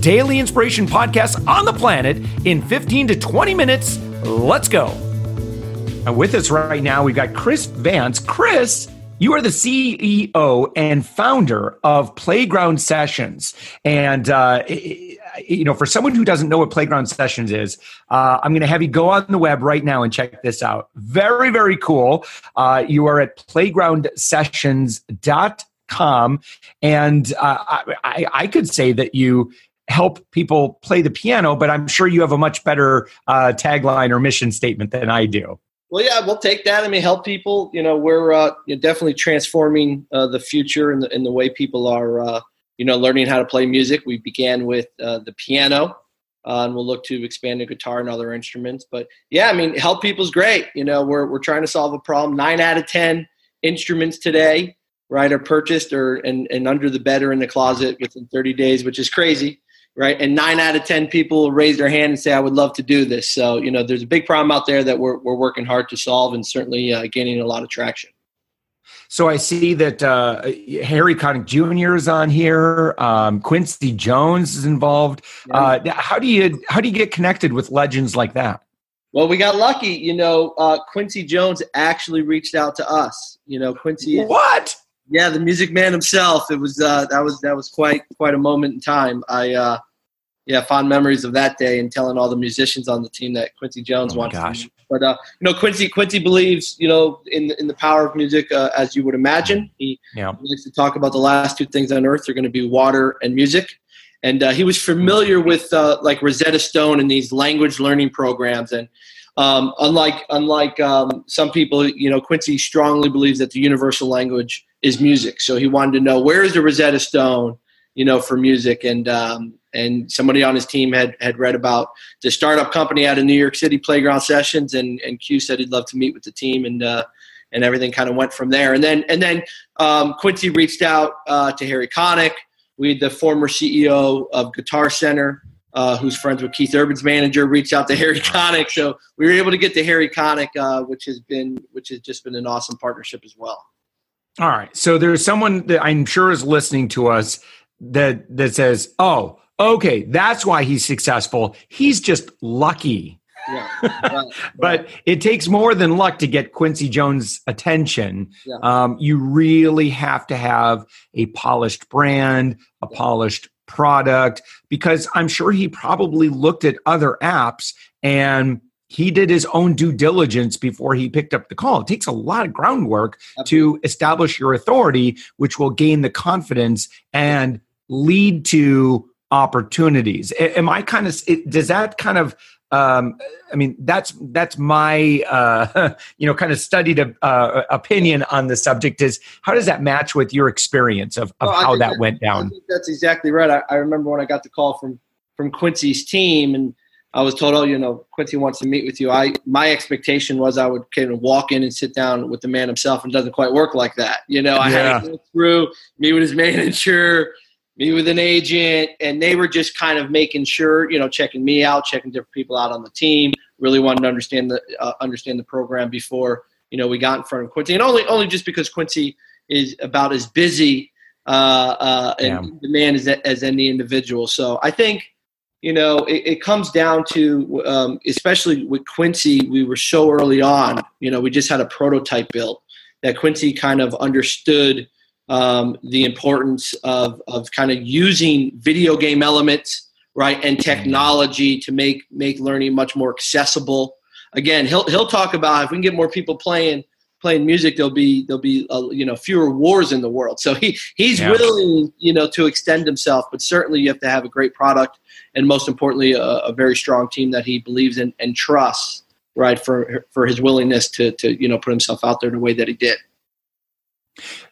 daily inspiration podcast on the planet in 15 to 20 minutes. Let's go. And with us right now, we've got Chris Vance. Chris, you are the CEO and founder of Playground Sessions. And, uh, you know, for someone who doesn't know what Playground Sessions is, uh, I'm going to have you go on the web right now and check this out. Very, very cool. Uh, you are at playgroundsessions.com. And uh, I, I, could say that you help people play the piano, but I'm sure you have a much better uh, tagline or mission statement than I do. Well, yeah, we'll take that. I mean, help people. You know, we're uh, definitely transforming uh, the future in the, the way people are, uh, you know, learning how to play music. We began with uh, the piano, uh, and we'll look to expand the guitar and other instruments. But yeah, I mean, help people's great. You know, we're we're trying to solve a problem. Nine out of ten instruments today, right, are purchased or and, and under the bed or in the closet within 30 days, which is crazy right? And nine out of 10 people raise their hand and say, I would love to do this. So, you know, there's a big problem out there that we're, we're working hard to solve and certainly uh, gaining a lot of traction. So I see that uh, Harry Connick Jr. is on here. Um, Quincy Jones is involved. Uh, how do you how do you get connected with legends like that? Well, we got lucky. You know, uh, Quincy Jones actually reached out to us. You know, Quincy. What? Yeah, the Music Man himself. It was uh, that was that was quite quite a moment in time. I uh, yeah, fond memories of that day and telling all the musicians on the team that Quincy Jones oh wanted. Gosh. But uh, you know, Quincy Quincy believes you know in in the power of music uh, as you would imagine. He, yeah. he likes to talk about the last two things on earth are going to be water and music. And uh, he was familiar with uh, like Rosetta Stone and these language learning programs. And um, unlike unlike um, some people, you know, Quincy strongly believes that the universal language is music. So he wanted to know where is the Rosetta Stone, you know, for music. And um, and somebody on his team had had read about the startup company out of New York City, Playground Sessions, and and Q said he'd love to meet with the team, and uh, and everything kind of went from there. And then and then um, Quincy reached out uh, to Harry Connick, we the former CEO of Guitar Center. Uh, who's friends with Keith Urban's manager, reached out to Harry Connick, so we were able to get to Harry Connick, uh, which has been, which has just been an awesome partnership as well. All right, so there's someone that I'm sure is listening to us that that says, "Oh, okay, that's why he's successful. He's just lucky. Yeah, right, but right. it takes more than luck to get Quincy Jones' attention. Yeah. Um, you really have to have a polished brand, a yeah. polished product, because I'm sure he probably looked at other apps and he did his own due diligence before he picked up the call. It takes a lot of groundwork Absolutely. to establish your authority, which will gain the confidence and lead to opportunities. Am I kind of does that kind of um, I mean that's that's my uh, you know kind of studied uh, opinion on the subject. Is how does that match with your experience of, of well, how that, that, went down? that's exactly right. I, I, remember when I got the call from from Quincy's team, and I was told, "Oh, you know, Quincy wants to meet with you." I my expectation was I would kind of walk in and sit down with the man himself, and it doesn't quite work like that. You know, I yeah. had to go through meet with his manager me with an agent, and they were just kind of making sure, you know, checking me out, checking different people out on the team. Really wanted to understand the uh, understand the program before you know we got in front of Quincy, and only only just because Quincy is about as busy uh, uh, and demand as as any individual. So I think you know it, it comes down to um, especially with Quincy, we were so early on. You know, we just had a prototype built that Quincy kind of understood um, the importance of, of kind of using video game elements right and technology to make make learning much more accessible. Again he'll he'll talk about if we can get more people playing playing music there'll be there'll be uh, you know fewer wars in the world. So he he's yeah. willing you know to extend himself but certainly you have to have a great product and most importantly a, a very strong team that he believes in and trusts right for for his willingness to to you know put himself out there in a way that he did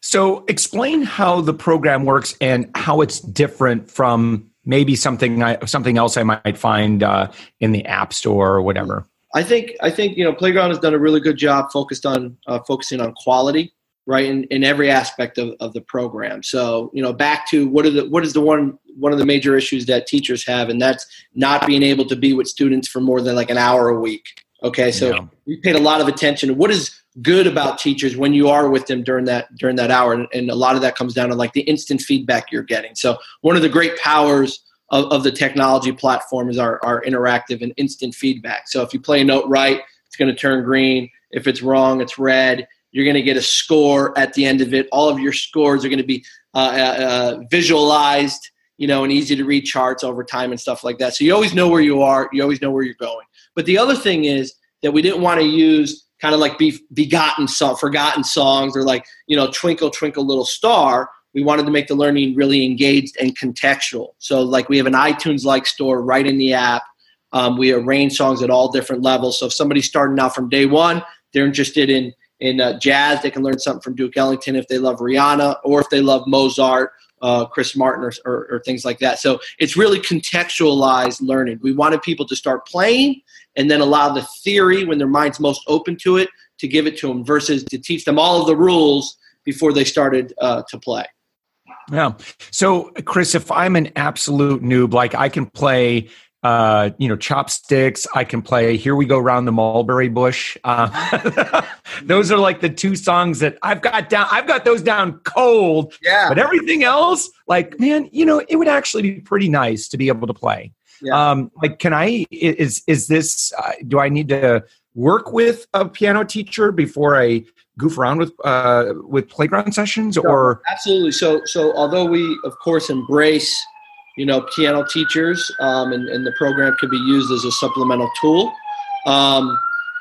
so, explain how the program works and how it's different from maybe something I, something else I might find uh, in the app store or whatever. I think I think you know Playground has done a really good job focused on uh, focusing on quality, right, in, in every aspect of, of the program. So you know, back to what are the what is the one one of the major issues that teachers have, and that's not being able to be with students for more than like an hour a week. Okay, so yeah. we paid a lot of attention what is good about teachers when you are with them during that during that hour, and, and a lot of that comes down to like the instant feedback you're getting. So one of the great powers of, of the technology platform is our, our interactive and instant feedback. So if you play a note right, it's going to turn green. If it's wrong, it's red. You're going to get a score at the end of it. All of your scores are going to be uh, uh, uh, visualized, you know, and easy to read charts over time and stuff like that. So you always know where you are. You always know where you're going. But the other thing is that we didn't want to use kind of like be begotten song, forgotten songs or like you know, Twinkle Twinkle Little Star we wanted to make the learning really engaged and contextual. So, like, we have an iTunes like store right in the app. Um, we arrange songs at all different levels. So, if somebody's starting out from day one, they're interested in in uh, jazz, they can learn something from Duke Ellington if they love Rihanna, or if they love Mozart, uh, Chris Martin, or, or, or things like that. So, it's really contextualized learning. We wanted people to start playing and then allow the theory when their mind's most open to it to give it to them versus to teach them all of the rules before they started uh, to play. Yeah. So, Chris, if I'm an absolute noob, like I can play, uh, you know, chopsticks. I can play "Here We Go Round the Mulberry Bush." Uh, those are like the two songs that I've got down. I've got those down cold. Yeah. But everything else, like, man, you know, it would actually be pretty nice to be able to play. Yeah. Um, like, can I? Is is this? Uh, do I need to work with a piano teacher before I goof around with uh, with playground sessions or absolutely so so although we of course embrace you know piano teachers um, and, and the program can be used as a supplemental tool um,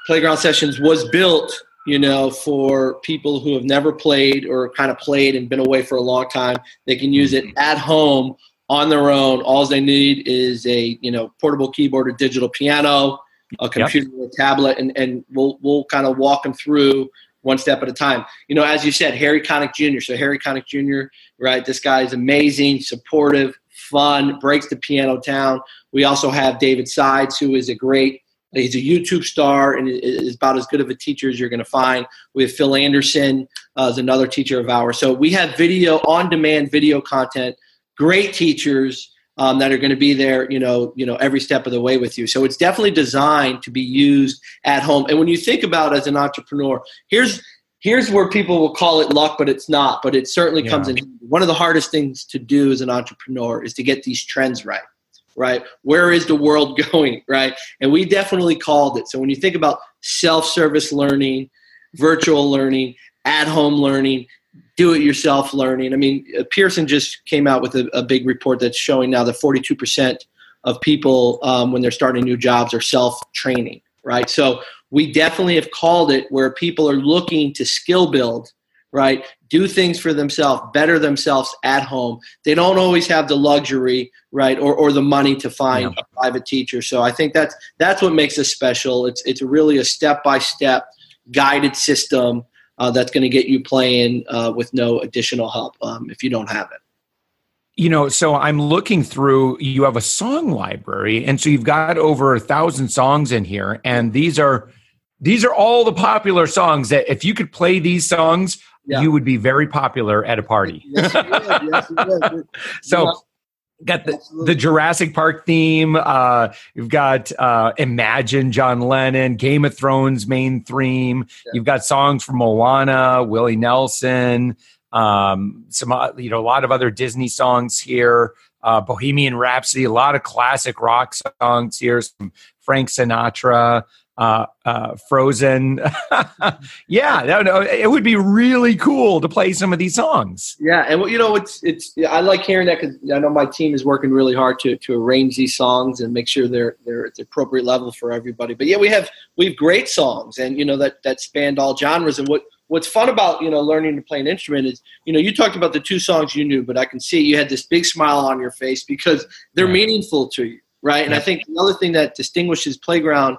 playground sessions was built you know for people who have never played or kind of played and been away for a long time they can use it mm-hmm. at home on their own all they need is a you know portable keyboard or digital piano a computer yep. or a tablet and, and we'll, we'll kind of walk them through one step at a time. You know, as you said, Harry Connick Jr. So Harry Connick Jr. Right, this guy is amazing, supportive, fun, breaks the piano down. We also have David Sides, who is a great. He's a YouTube star and is about as good of a teacher as you're going to find. We have Phil Anderson uh, as another teacher of ours. So we have video on demand video content. Great teachers um, that are going to be there, you know, you know, every step of the way with you. So it's definitely designed to be used at home. And when you think about as an entrepreneur, here's here's where people will call it luck, but it's not. But it certainly yeah. comes in. One of the hardest things to do as an entrepreneur is to get these trends right. Right? Where is the world going? Right? And we definitely called it. So when you think about self-service learning, virtual learning, at-home learning, do it yourself learning. I mean, uh, Pearson just came out with a, a big report that's showing now that 42% of people, um, when they're starting new jobs, are self training, right? So we definitely have called it where people are looking to skill build, right? Do things for themselves, better themselves at home. They don't always have the luxury, right, or, or the money to find yeah. a private teacher. So I think that's that's what makes us special. It's it's really a step by step guided system uh, that's going to get you playing uh, with no additional help um, if you don't have it. You know, so I'm looking through. You have a song library, and so you've got over a thousand songs in here, and these are these are all the popular songs that if you could play these songs, yeah. you would be very popular at a party. Yes, you would. Yes, you would. so got the, the Jurassic Park theme. Uh, you've got uh, Imagine John Lennon, Game of Thrones main theme. Yeah. You've got songs from Moana, Willie Nelson, um, some uh, you know a lot of other Disney songs here. Uh, Bohemian Rhapsody, a lot of classic rock songs here. Some Frank Sinatra uh, uh, Frozen. yeah, that, it would be really cool to play some of these songs. Yeah, and well, you know, it's it's I like hearing that because I know my team is working really hard to to arrange these songs and make sure they're they're at the appropriate level for everybody. But yeah, we have we have great songs, and you know that that spanned all genres. And what what's fun about you know learning to play an instrument is you know you talked about the two songs you knew, but I can see you had this big smile on your face because they're meaningful to you, right? And I think the other thing that distinguishes Playground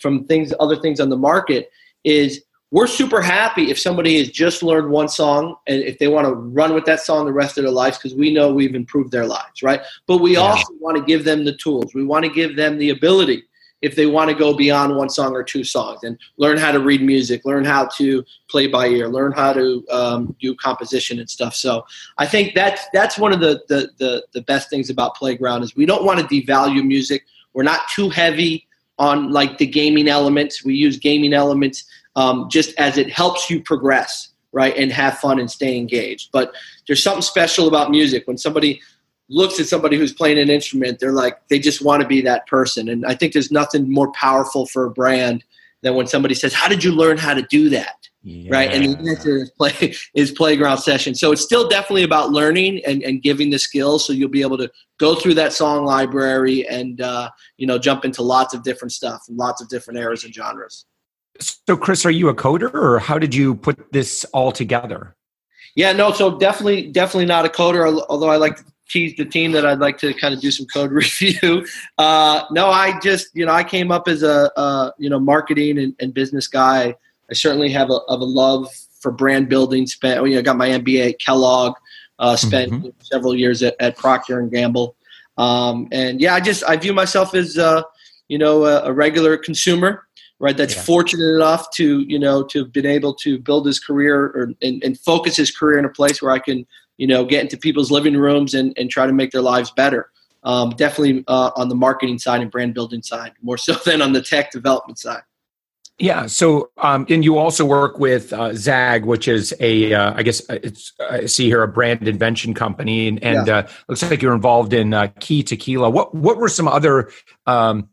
from things other things on the market is we're super happy if somebody has just learned one song and if they want to run with that song the rest of their lives because we know we've improved their lives, right? But we yeah. also want to give them the tools. We want to give them the ability if they want to go beyond one song or two songs and learn how to read music, learn how to play by ear, learn how to um, do composition and stuff. So I think that's that's one of the, the the the best things about Playground is we don't want to devalue music. We're not too heavy on like the gaming elements. We use gaming elements um, just as it helps you progress, right, and have fun and stay engaged. But there's something special about music when somebody looks at somebody who's playing an instrument, they're like they just want to be that person. And I think there's nothing more powerful for a brand than when somebody says, "How did you learn how to do that?" Yeah. Right, and the answer is play is playground session. So it's still definitely about learning and, and giving the skills. So you'll be able to go through that song library and uh, you know jump into lots of different stuff and lots of different eras and genres. So, Chris, are you a coder, or how did you put this all together? Yeah, no, so definitely, definitely not a coder. Although I like to tease the team that I'd like to kind of do some code review. Uh, no, I just, you know, I came up as a, a you know, marketing and, and, business guy. I certainly have a, of a love for brand building. Spent, you know, got my MBA at Kellogg. Uh, spent mm-hmm. several years at, at Procter and Gamble. Um, and yeah, I just I view myself as uh, you know a, a regular consumer right that's yeah. fortunate enough to you know to have been able to build his career or, and, and, focus his career in a place where i can you know get into people's living rooms and, and try to make their lives better um, definitely uh, on the marketing side and brand building side more so than on the tech development side yeah. So, um, and you also work with uh, Zag, which is a, uh, I guess uh, it's I see here a brand invention company, and, and yeah. uh, looks like you're involved in uh, Key Tequila. What what were some other um,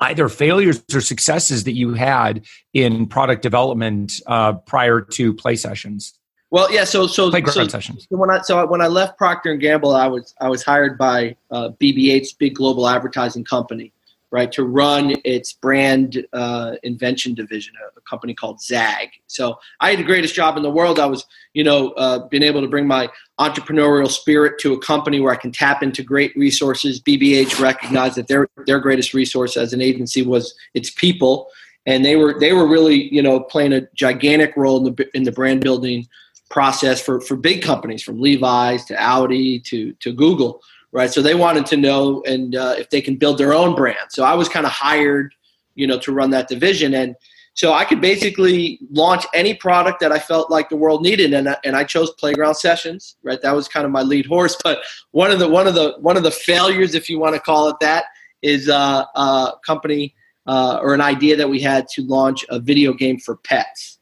either failures or successes that you had in product development uh, prior to play sessions? Well, yeah. So, so, so, sessions. So when I so when I left Procter and Gamble, I was I was hired by uh, BBH's big global advertising company, right, to run its brand uh, invention division, a, a, company called Zag. So I had the greatest job in the world. I was, you know, uh, being able to bring my entrepreneurial spirit to a company where I can tap into great resources. BBH recognized that their their greatest resource as an agency was its people, and they were they were really, you know, playing a gigantic role in the in the brand building process for for big companies from Levi's to Audi to to Google right? So they wanted to know and uh, if they can build their own brand. So I was kind of hired, you know, to run that division, and so I could basically launch any product that I felt like the world needed, and I, and I chose Playground Sessions, right? That was kind of my lead horse. But one of the one of the one of the failures, if you want to call it that, is uh, a company uh, or an idea that we had to launch a video game for pets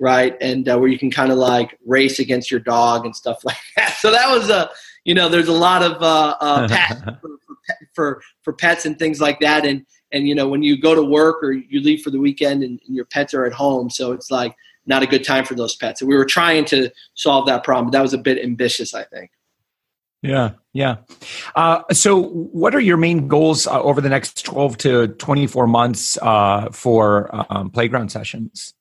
right? And uh, where you can kind of like race against your dog and stuff like that. So that was a you know, there's a lot of uh, uh, for, for, for pets and things like that. And and you know, when you go to work or you leave for the weekend and, and your pets are at home, so it's like not a good time for those pets. And we were trying to solve that problem. but That was a bit ambitious, I think. Yeah, yeah. Uh, so, what are your main goals uh, over the next 12 to 24 months uh, for um, playground sessions?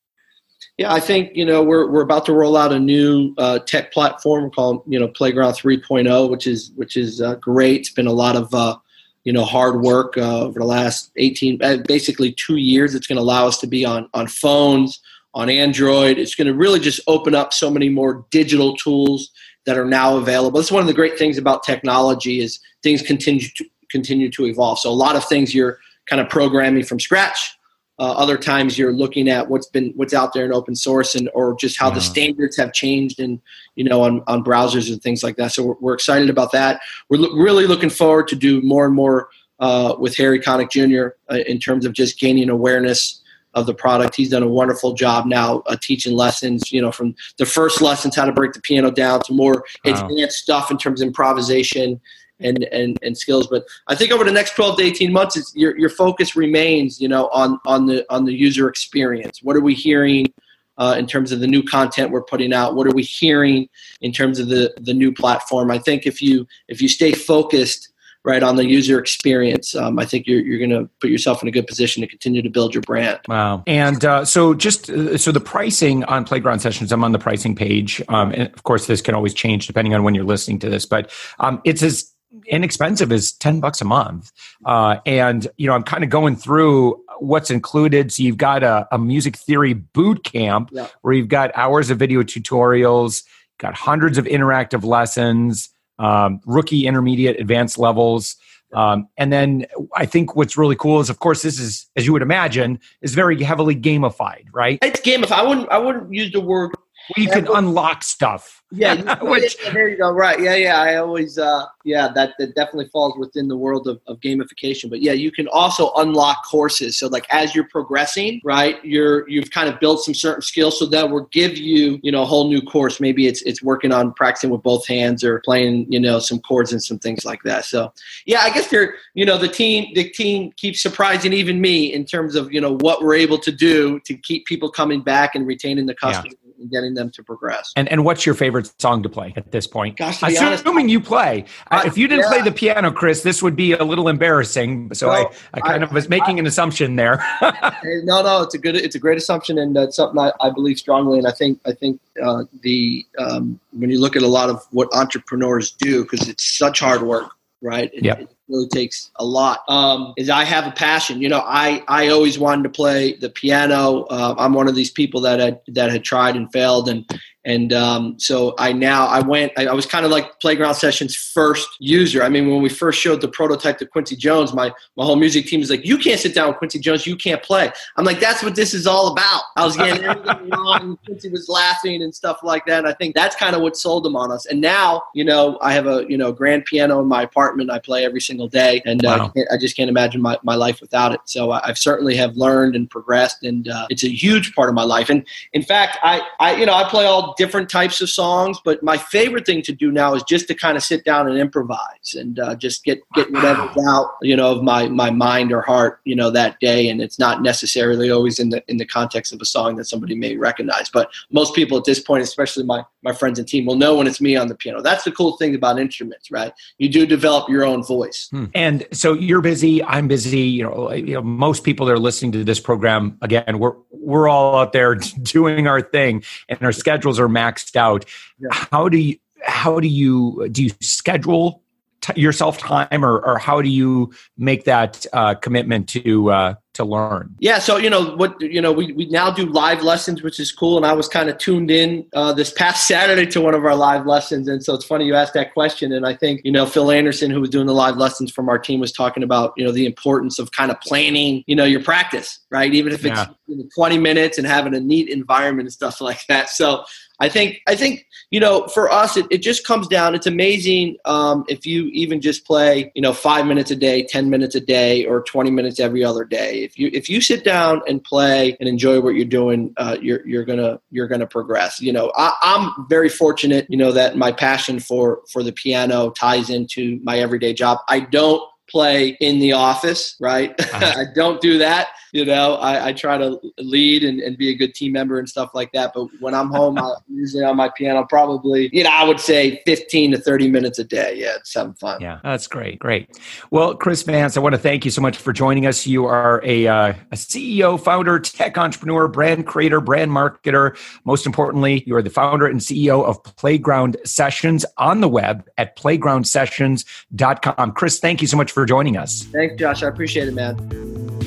Yeah, I think you know we're we're about to roll out a new uh, tech platform called you know Playground 3.0, which is which is uh, great. It's been a lot of uh, you know hard work uh, over the last 18, uh, basically two years. It's going to allow us to be on on phones, on Android. It's going to really just open up so many more digital tools that are now available. It's one of the great things about technology is things continue to continue to evolve. So a lot of things you're kind of programming from scratch uh, other times you're looking at what's been what's out there in open source and or just how yeah. the standards have changed and you know on, on browsers and things like that. So we're, we're excited about that. We're lo- really looking forward to do more and more uh, with Harry Connick Jr. Uh, in terms of just gaining awareness of the product. He's done a wonderful job now uh, teaching lessons, you know, from the first lessons how to break the piano down to more wow. advanced stuff in terms of improvisation and, and, and skills. But I think over the next 12 to 18 months, your, your focus remains, you know, on, on the, on the user experience. What are we hearing uh, in terms of the new content we're putting out? What are we hearing in terms of the, the new platform? I think if you, if you stay focused, right on the user experience um, i think you're, you're going to put yourself in a good position to continue to build your brand wow and uh, so just uh, so the pricing on playground sessions i'm on the pricing page um, and of course this can always change depending on when you're listening to this but um, it's as inexpensive as 10 bucks a month. Uh, and, you know, I'm kind of going through what's included. So you've got a, a music theory boot camp yeah. where you've got hours of video tutorials, got hundreds of interactive lessons, um, rookie, intermediate, advanced levels. Um, and then I think what's really cool is, of course, this is, as you would imagine, is very heavily gamified, right? It's gamified. I wouldn't, I wouldn't use the word. Well, you can unlock stuff. Yeah, Which, yeah, there you go. Right. Yeah, yeah. I always, uh, yeah, that, that definitely falls within the world of, of gamification. But yeah, you can also unlock courses. So like as you're progressing, right, you're you've kind of built some certain skills, so that will give you, you know, a whole new course. Maybe it's it's working on practicing with both hands or playing, you know, some chords and some things like that. So yeah, I guess they're, you know, the team the team keeps surprising even me in terms of you know what we're able to do to keep people coming back and retaining the customer. Yeah getting them to progress. And and what's your favorite song to play at this point? Gosh, assuming honest, you play. Uh, if you didn't yeah. play the piano, Chris, this would be a little embarrassing. So I, I kind I, of was making I, an assumption there. no, no, it's a good, it's a great assumption, and it's something I, I believe strongly. And I think, I think uh, the um, when you look at a lot of what entrepreneurs do, because it's such hard work, right? It, yep. it really takes a lot. Um, is I have a passion. You know, I I always wanted to play the piano. Uh, I'm one of these people that had that had tried and failed, and and um, so I now I went. I, I was kind of like Playground Sessions' first user. I mean, when we first showed the prototype to Quincy Jones, my my whole music team was like, "You can't sit down with Quincy Jones. You can't play." I'm like, "That's what this is all about." I was getting everything wrong. Quincy was laughing and stuff like that. And I think that's kind of what sold them on us. And now, you know, I have a you know grand piano in my apartment. I play every single day, and uh, wow. uh, I just can't imagine my, my life without it. So I, have certainly have learned and progressed, and uh, it's a huge part of my life. And in fact, I I you know I play all different types of songs, but my favorite thing to do now is just to kind of sit down and improvise and uh, just get get whatever's out, you know, of my my mind or heart, you know, that day. And it's not necessarily always in the in the context of a song that somebody may recognize, but most people at this point, especially my my friends and team, will know when it's me on the piano. That's the cool thing about instruments, right? You do develop your own voice. Hmm. And so you're busy, I'm busy. You know, you know, most people that are listening to this program again, we're we're all out there doing our thing, and our schedules are maxed out. Yeah. How do you how do you do you schedule t- yourself time, or, or how do you make that uh, commitment to uh, to learn? Yeah, so you know what you know we, we now do live lessons, which is cool, and I was kind of tuned in uh, this past Saturday to one of our live lessons, and so it's funny you asked that question, and I think you know Phil Anderson, who was doing the live lessons from our team, was talking about you know the importance of kind of planning you know your practice, right? Even if it's yeah. 20 minutes and having a neat environment and stuff like that. So I think I think you know for us it, it just comes down. It's amazing um, if you even just play you know five minutes a day, ten minutes a day, or twenty minutes every other day. If you if you sit down and play and enjoy what you're doing, uh, you're you're gonna you're gonna progress. You know I, I'm very fortunate. You know that my passion for for the piano ties into my everyday job. I don't play in the office, right? Uh-huh. I don't do that. You know, I, I try to lead and, and, be a good team member and stuff like that. But when I'm home, I'm usually on my piano, probably, you know, I would say 15 to 30 minutes a day. Yeah, it's having fun. Yeah, that's great. Great. Well, Chris Vance, I want to thank you so much for joining us. You are a, uh, a CEO, founder, tech entrepreneur, brand creator, brand marketer. Most importantly, you are the founder and CEO of Playground Sessions on the web at playgroundsessions.com. Chris, thank you so much for joining us. Thanks, Josh. I appreciate it, man.